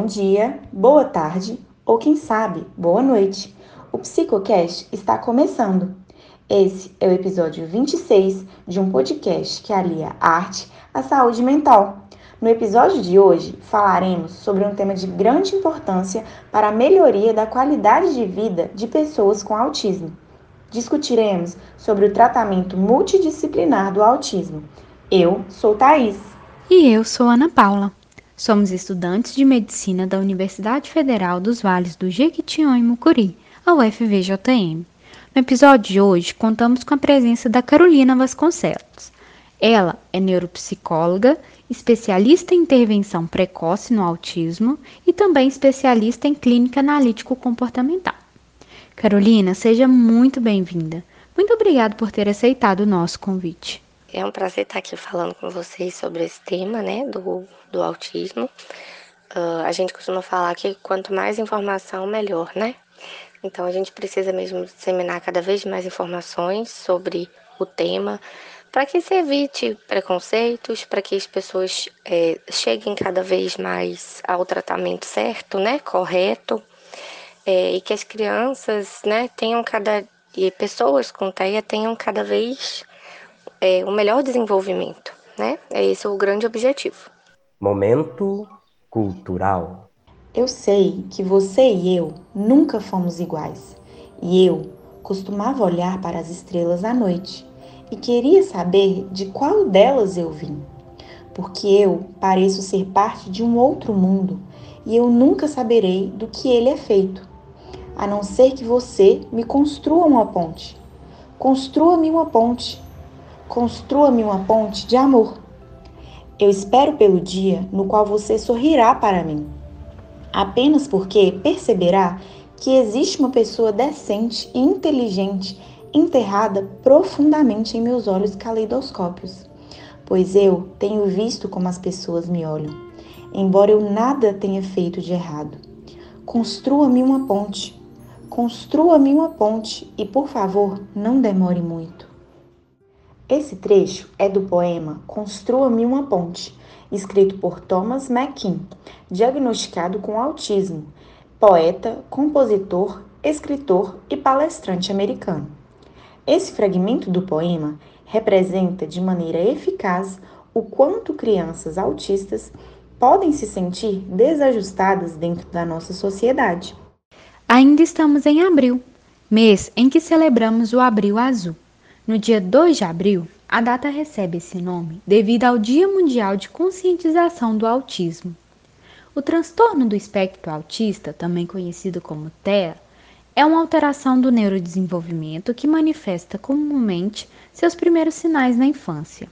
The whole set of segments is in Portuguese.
Bom dia, boa tarde ou quem sabe, boa noite. O Psicocast está começando. Esse é o episódio 26 de um podcast que alia arte à saúde mental. No episódio de hoje, falaremos sobre um tema de grande importância para a melhoria da qualidade de vida de pessoas com autismo. Discutiremos sobre o tratamento multidisciplinar do autismo. Eu sou Thaís. E eu sou Ana Paula. Somos estudantes de medicina da Universidade Federal dos Vales do Jequitinhonha e Mucuri, a UFVJM. No episódio de hoje, contamos com a presença da Carolina Vasconcelos. Ela é neuropsicóloga, especialista em intervenção precoce no autismo e também especialista em clínica analítico-comportamental. Carolina, seja muito bem-vinda. Muito obrigada por ter aceitado o nosso convite. É um prazer estar aqui falando com vocês sobre esse tema, né, do, do autismo. Uh, a gente costuma falar que quanto mais informação, melhor, né? Então a gente precisa mesmo disseminar cada vez mais informações sobre o tema, para que se evite preconceitos, para que as pessoas é, cheguem cada vez mais ao tratamento certo, né, correto, é, e que as crianças, né, tenham cada e pessoas com TEA tenham cada vez é, um melhor desenvolvimento, né? É esse o grande objetivo. Momento cultural. Eu sei que você e eu nunca fomos iguais. E eu costumava olhar para as estrelas à noite e queria saber de qual delas eu vim. Porque eu pareço ser parte de um outro mundo e eu nunca saberei do que ele é feito, a não ser que você me construa uma ponte. Construa-me uma ponte construa-me uma ponte de amor. Eu espero pelo dia no qual você sorrirá para mim, apenas porque perceberá que existe uma pessoa decente e inteligente enterrada profundamente em meus olhos caleidoscópios, pois eu tenho visto como as pessoas me olham, embora eu nada tenha feito de errado. Construa-me uma ponte, construa-me uma ponte e, por favor, não demore muito. Esse trecho é do poema Construa-me uma Ponte, escrito por Thomas McKean, diagnosticado com autismo, poeta, compositor, escritor e palestrante americano. Esse fragmento do poema representa de maneira eficaz o quanto crianças autistas podem se sentir desajustadas dentro da nossa sociedade. Ainda estamos em abril, mês em que celebramos o Abril Azul. No dia 2 de abril, a data recebe esse nome devido ao Dia Mundial de Conscientização do Autismo. O transtorno do espectro autista, também conhecido como TEA, é uma alteração do neurodesenvolvimento que manifesta comumente seus primeiros sinais na infância.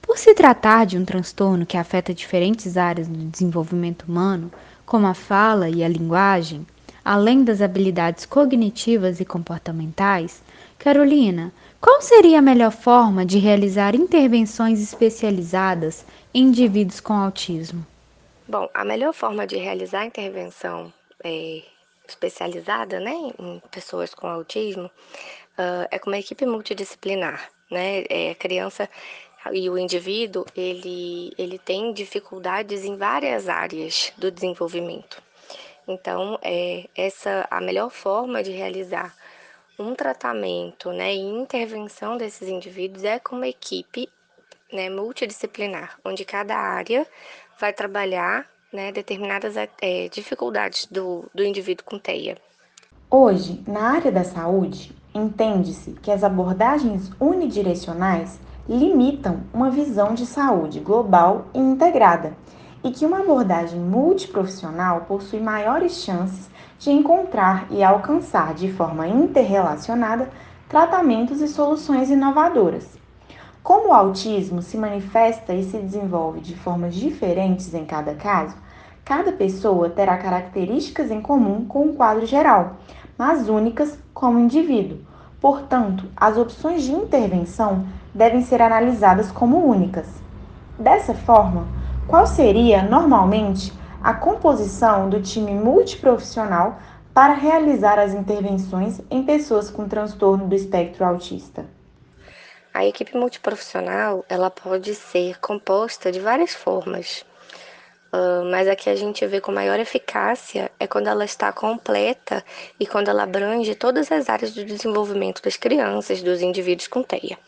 Por se tratar de um transtorno que afeta diferentes áreas do desenvolvimento humano, como a fala e a linguagem, além das habilidades cognitivas e comportamentais, Carolina, qual seria a melhor forma de realizar intervenções especializadas em indivíduos com autismo? Bom, a melhor forma de realizar intervenção é, especializada né, em pessoas com autismo uh, é com uma equipe multidisciplinar. Né? É, a criança e o indivíduo ele, ele tem dificuldades em várias áreas do desenvolvimento. Então, é essa a melhor forma de realizar um tratamento né, e intervenção desses indivíduos é com uma equipe né, multidisciplinar, onde cada área vai trabalhar né, determinadas é, dificuldades do, do indivíduo com TEIA. Hoje, na área da saúde, entende-se que as abordagens unidirecionais limitam uma visão de saúde global e integrada, e que uma abordagem multiprofissional possui maiores chances de encontrar e alcançar de forma interrelacionada tratamentos e soluções inovadoras. Como o autismo se manifesta e se desenvolve de formas diferentes em cada caso, cada pessoa terá características em comum com o quadro geral, mas únicas como indivíduo. Portanto, as opções de intervenção devem ser analisadas como únicas. Dessa forma, qual seria normalmente a composição do time multiprofissional para realizar as intervenções em pessoas com transtorno do espectro autista. A equipe multiprofissional ela pode ser composta de várias formas. Mas a que a gente vê com maior eficácia é quando ela está completa e quando ela abrange todas as áreas do desenvolvimento das crianças, dos indivíduos com TEA.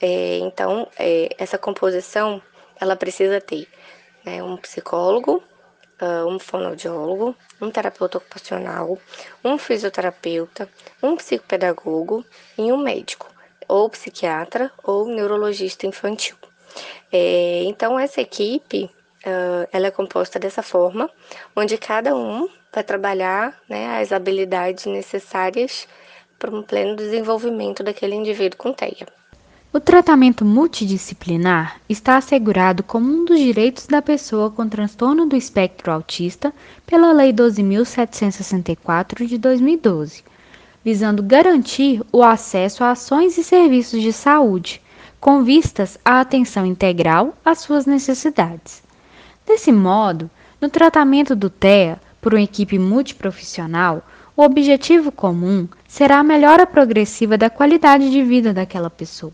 É, então, é, essa composição ela precisa ter né, um psicólogo, uh, um fonoaudiólogo, um terapeuta ocupacional, um fisioterapeuta, um psicopedagogo e um médico, ou psiquiatra ou neurologista infantil. É, então, essa equipe uh, ela é composta dessa forma, onde cada um vai trabalhar né, as habilidades necessárias para um pleno desenvolvimento daquele indivíduo com TEA. O tratamento multidisciplinar está assegurado como um dos direitos da pessoa com transtorno do espectro autista pela Lei 12.764 de 2012, visando garantir o acesso a ações e serviços de saúde, com vistas à atenção integral às suas necessidades. Desse modo, no tratamento do TEA por uma equipe multiprofissional, o objetivo comum será a melhora progressiva da qualidade de vida daquela pessoa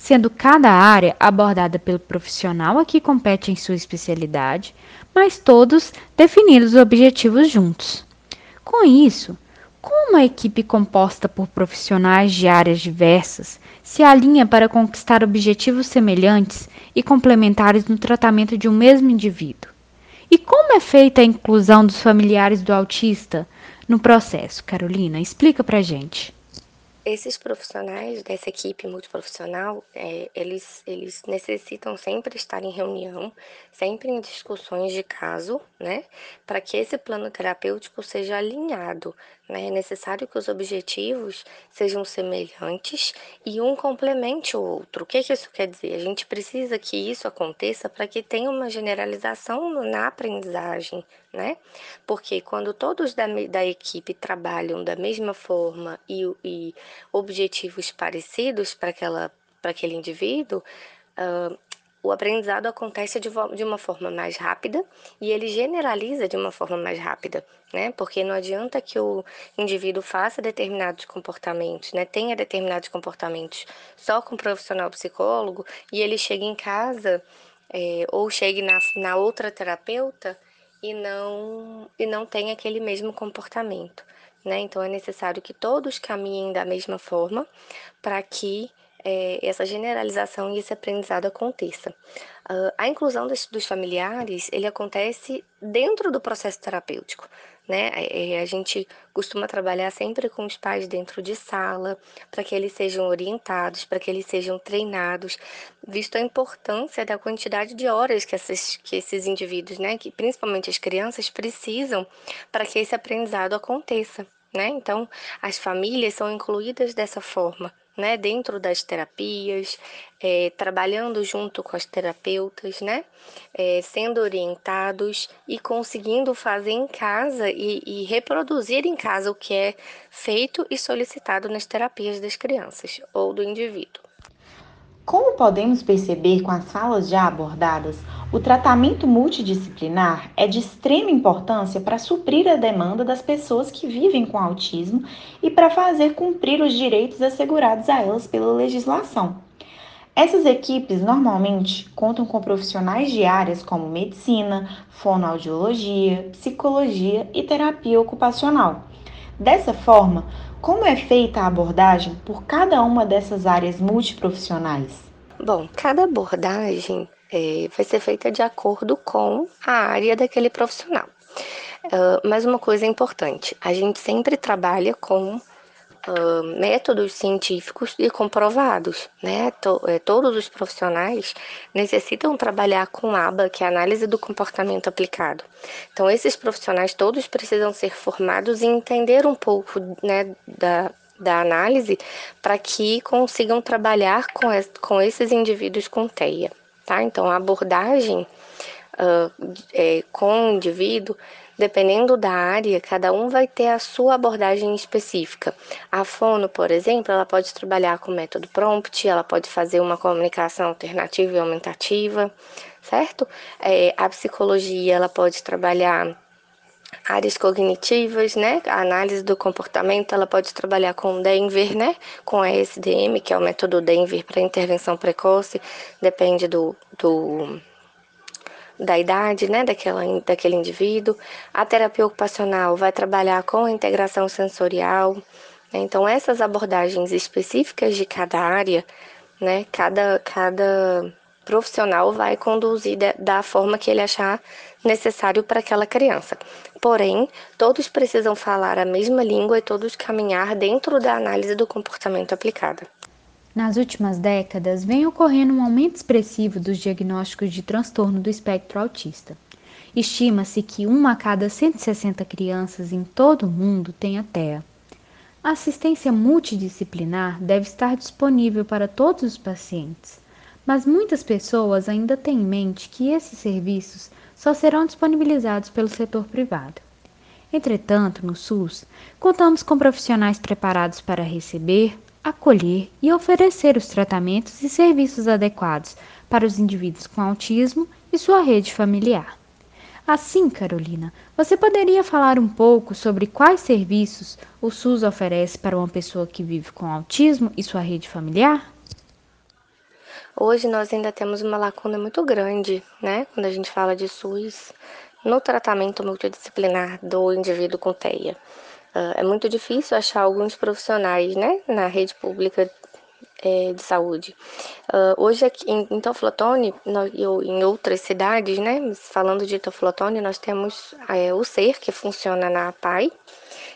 sendo cada área abordada pelo profissional a que compete em sua especialidade, mas todos definindo os objetivos juntos. Com isso, como uma equipe composta por profissionais de áreas diversas se alinha para conquistar objetivos semelhantes e complementares no tratamento de um mesmo indivíduo? E como é feita a inclusão dos familiares do autista no processo? Carolina, explica pra gente. Esses profissionais dessa equipe multiprofissional, é, eles, eles necessitam sempre estar em reunião, sempre em discussões de caso, né? Para que esse plano terapêutico seja alinhado, né? É necessário que os objetivos sejam semelhantes e um complemente o outro. O que, que isso quer dizer? A gente precisa que isso aconteça para que tenha uma generalização na aprendizagem, né? Porque quando todos da, da equipe trabalham da mesma forma e, e objetivos parecidos para aquele indivíduo, uh, o aprendizado acontece de, de, uma forma mais rápida e ele generaliza de uma forma mais rápida, né? Porque não adianta que o indivíduo faça determinados comportamentos, né? Tenha determinados comportamentos só com o profissional psicólogo e ele chegue em casa é, ou chegue na, na outra terapeuta e não, e não tenha aquele mesmo comportamento, né? Então é necessário que todos caminhem da mesma forma para que é, essa generalização e esse aprendizado aconteça. Uh, a inclusão dos, dos, familiares, ele acontece dentro do processo terapêutico, né? É, é, a gente costuma trabalhar sempre com os pais dentro de sala, para que eles sejam orientados, para que eles sejam treinados, visto a importância da quantidade de horas que, essas, que esses indivíduos, né, que principalmente as crianças, precisam para que esse aprendizado aconteça. Né? Então, as famílias são incluídas dessa forma, né, dentro das terapias, é, trabalhando junto com as terapeutas, né, é, sendo orientados e conseguindo fazer em casa e, e reproduzir em casa o que é feito e solicitado nas terapias das crianças ou do indivíduo. Como podemos perceber com as falas já abordadas, o tratamento multidisciplinar é de extrema importância para suprir a demanda das pessoas que vivem com autismo e para fazer cumprir os direitos assegurados a elas pela legislação. Essas equipes normalmente contam com profissionais de áreas como medicina, fonoaudiologia, psicologia e terapia ocupacional. Dessa forma, como é feita a abordagem por cada uma dessas áreas multiprofissionais? Bom, cada abordagem é, vai ser feita de acordo com a área daquele profissional. Uh, mas uma coisa importante, a gente sempre trabalha com uh, métodos científicos e comprovados, né? To, é, todos os profissionais necessitam trabalhar com ABA, que é análise do comportamento aplicado. Então, esses profissionais todos precisam ser formados e entender um pouco né, da, da análise para que consigam trabalhar com, es, com esses indivíduos com TEIA tá? Então, a abordagem uh, é, com o indivíduo, dependendo da área, cada um vai ter a sua abordagem específica. A fono, por exemplo, ela pode trabalhar com método prompt, ela pode fazer uma comunicação alternativa e aumentativa, certo? É, a psicologia, ela pode trabalhar áreas cognitivas, né? A análise do comportamento, ela pode trabalhar com Denver, né? Com a SDM, que é o método Denver para intervenção precoce, depende do, do, da idade, né, daquela, daquele indivíduo. A terapia ocupacional vai trabalhar com a integração sensorial. Né? Então, essas abordagens específicas de cada área, né, cada, cada profissional vai conduzir da forma que ele achar necessário para aquela criança. Porém, todos precisam falar a mesma língua e todos caminhar dentro da análise do comportamento aplicada. Nas últimas décadas, vem ocorrendo um aumento expressivo dos diagnósticos de transtorno do espectro autista. Estima-se que uma a cada 160 crianças em todo o mundo tenha TEA. A assistência multidisciplinar deve estar disponível para todos os pacientes, mas muitas pessoas ainda têm em mente que esses serviços só serão disponibilizados pelo setor privado. Entretanto, no SUS, contamos com profissionais preparados para receber, acolher e oferecer os tratamentos e serviços adequados para os indivíduos com autismo e sua rede familiar. Assim, Carolina, você poderia falar um pouco sobre quais serviços o SUS oferece para uma pessoa que vive com autismo e sua rede familiar? Hoje nós ainda temos uma lacuna muito grande, né, quando a gente fala de SUS, no tratamento multidisciplinar do indivíduo com TEA. Uh, é muito difícil achar alguns profissionais né, na rede pública é, de saúde. Uh, hoje aqui em, em Toflotone, eu, em outras cidades, né, falando de Toflotone, nós temos é, o SER, que funciona na APAI,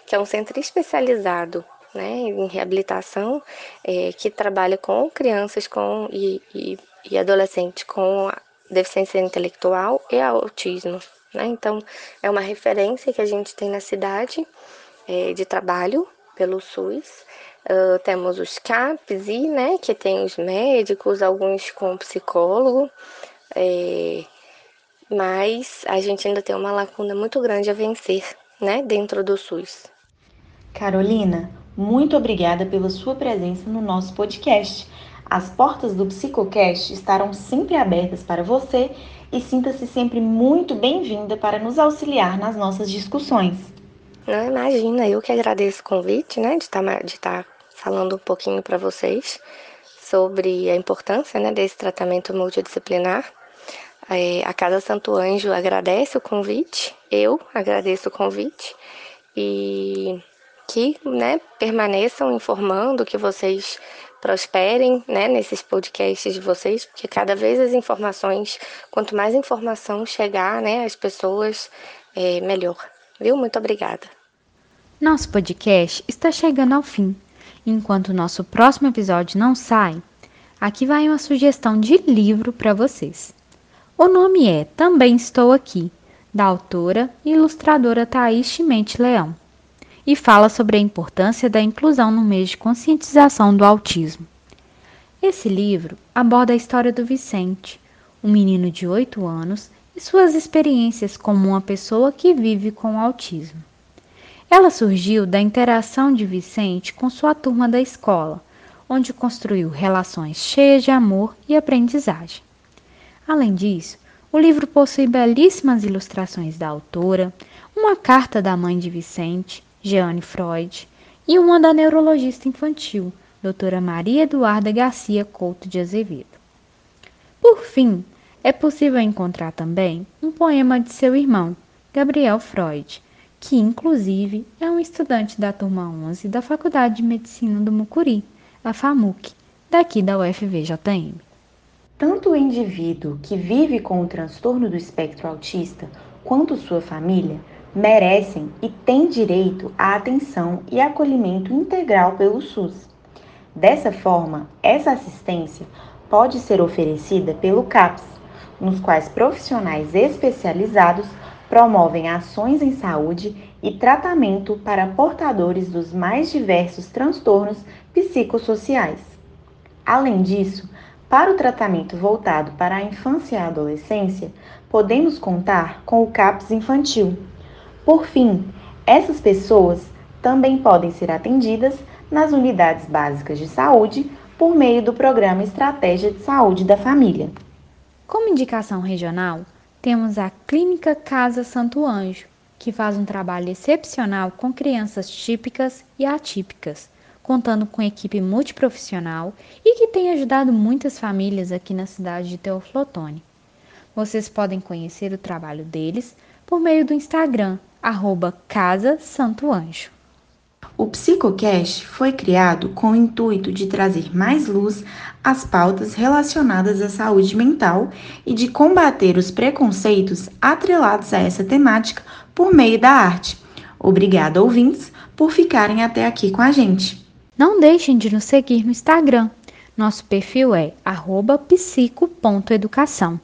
que é um centro especializado né, em reabilitação, é, que trabalha com crianças com, e, e, e adolescentes com deficiência intelectual e autismo. Né? Então, é uma referência que a gente tem na cidade é, de trabalho pelo SUS. Uh, temos os CAPs, e, né, que tem os médicos, alguns com psicólogo, é, mas a gente ainda tem uma lacuna muito grande a vencer né, dentro do SUS. Carolina, muito obrigada pela sua presença no nosso podcast. As portas do Psicocast estarão sempre abertas para você e sinta-se sempre muito bem-vinda para nos auxiliar nas nossas discussões. Não, imagina, eu que agradeço o convite, né, de estar tá de tá falando um pouquinho para vocês sobre a importância, né, desse tratamento multidisciplinar. É, a Casa Santo Anjo agradece o convite, eu agradeço o convite e que, né, permaneçam informando, que vocês prosperem, né, nesses podcasts de vocês, porque cada vez as informações, quanto mais informação chegar, né, às pessoas, é melhor viu? Muito obrigada. Nosso podcast está chegando ao fim. Enquanto o nosso próximo episódio não sai, aqui vai uma sugestão de livro para vocês. O nome é Também Estou Aqui, da autora e ilustradora Thaís Chimente Leão, e fala sobre a importância da inclusão no mês de conscientização do autismo. Esse livro aborda a história do Vicente, um menino de 8 anos e suas experiências como uma pessoa que vive com autismo. Ela surgiu da interação de Vicente com sua turma da escola, onde construiu relações cheias de amor e aprendizagem. Além disso, o livro possui belíssimas ilustrações da autora, uma carta da mãe de Vicente, Jeane Freud, e uma da neurologista infantil, doutora Maria Eduarda Garcia Couto de Azevedo. Por fim, é possível encontrar também um poema de seu irmão, Gabriel Freud, que inclusive é um estudante da turma 11 da Faculdade de Medicina do Mucuri, a FAMUC, daqui da UFVJM. Tanto o indivíduo que vive com o transtorno do espectro autista quanto sua família merecem e têm direito à atenção e acolhimento integral pelo SUS. Dessa forma, essa assistência pode ser oferecida pelo CAPS, nos quais profissionais especializados promovem ações em saúde e tratamento para portadores dos mais diversos transtornos psicossociais. Além disso, para o tratamento voltado para a infância e a adolescência, podemos contar com o CAPS infantil. Por fim, essas pessoas também podem ser atendidas nas unidades básicas de saúde por meio do programa Estratégia de Saúde da Família. Como indicação regional, temos a Clínica Casa Santo Anjo, que faz um trabalho excepcional com crianças típicas e atípicas, contando com equipe multiprofissional e que tem ajudado muitas famílias aqui na cidade de Teoflotone. Vocês podem conhecer o trabalho deles por meio do Instagram, arroba Casa Santo Anjo. O Psicocast foi criado com o intuito de trazer mais luz às pautas relacionadas à saúde mental e de combater os preconceitos atrelados a essa temática por meio da arte. Obrigada, ouvintes, por ficarem até aqui com a gente. Não deixem de nos seguir no Instagram. Nosso perfil é psico.educação.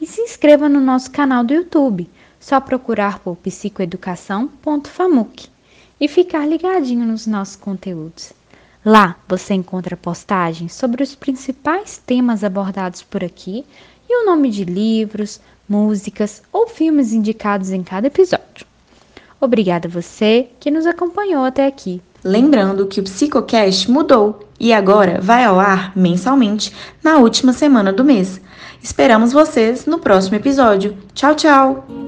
E se inscreva no nosso canal do YouTube. Só procurar por psicoeducação.famuc e ficar ligadinho nos nossos conteúdos. Lá você encontra postagens sobre os principais temas abordados por aqui e o nome de livros, músicas ou filmes indicados em cada episódio. Obrigada a você que nos acompanhou até aqui. Lembrando que o Psicocast mudou e agora vai ao ar mensalmente na última semana do mês. Esperamos vocês no próximo episódio. Tchau, tchau!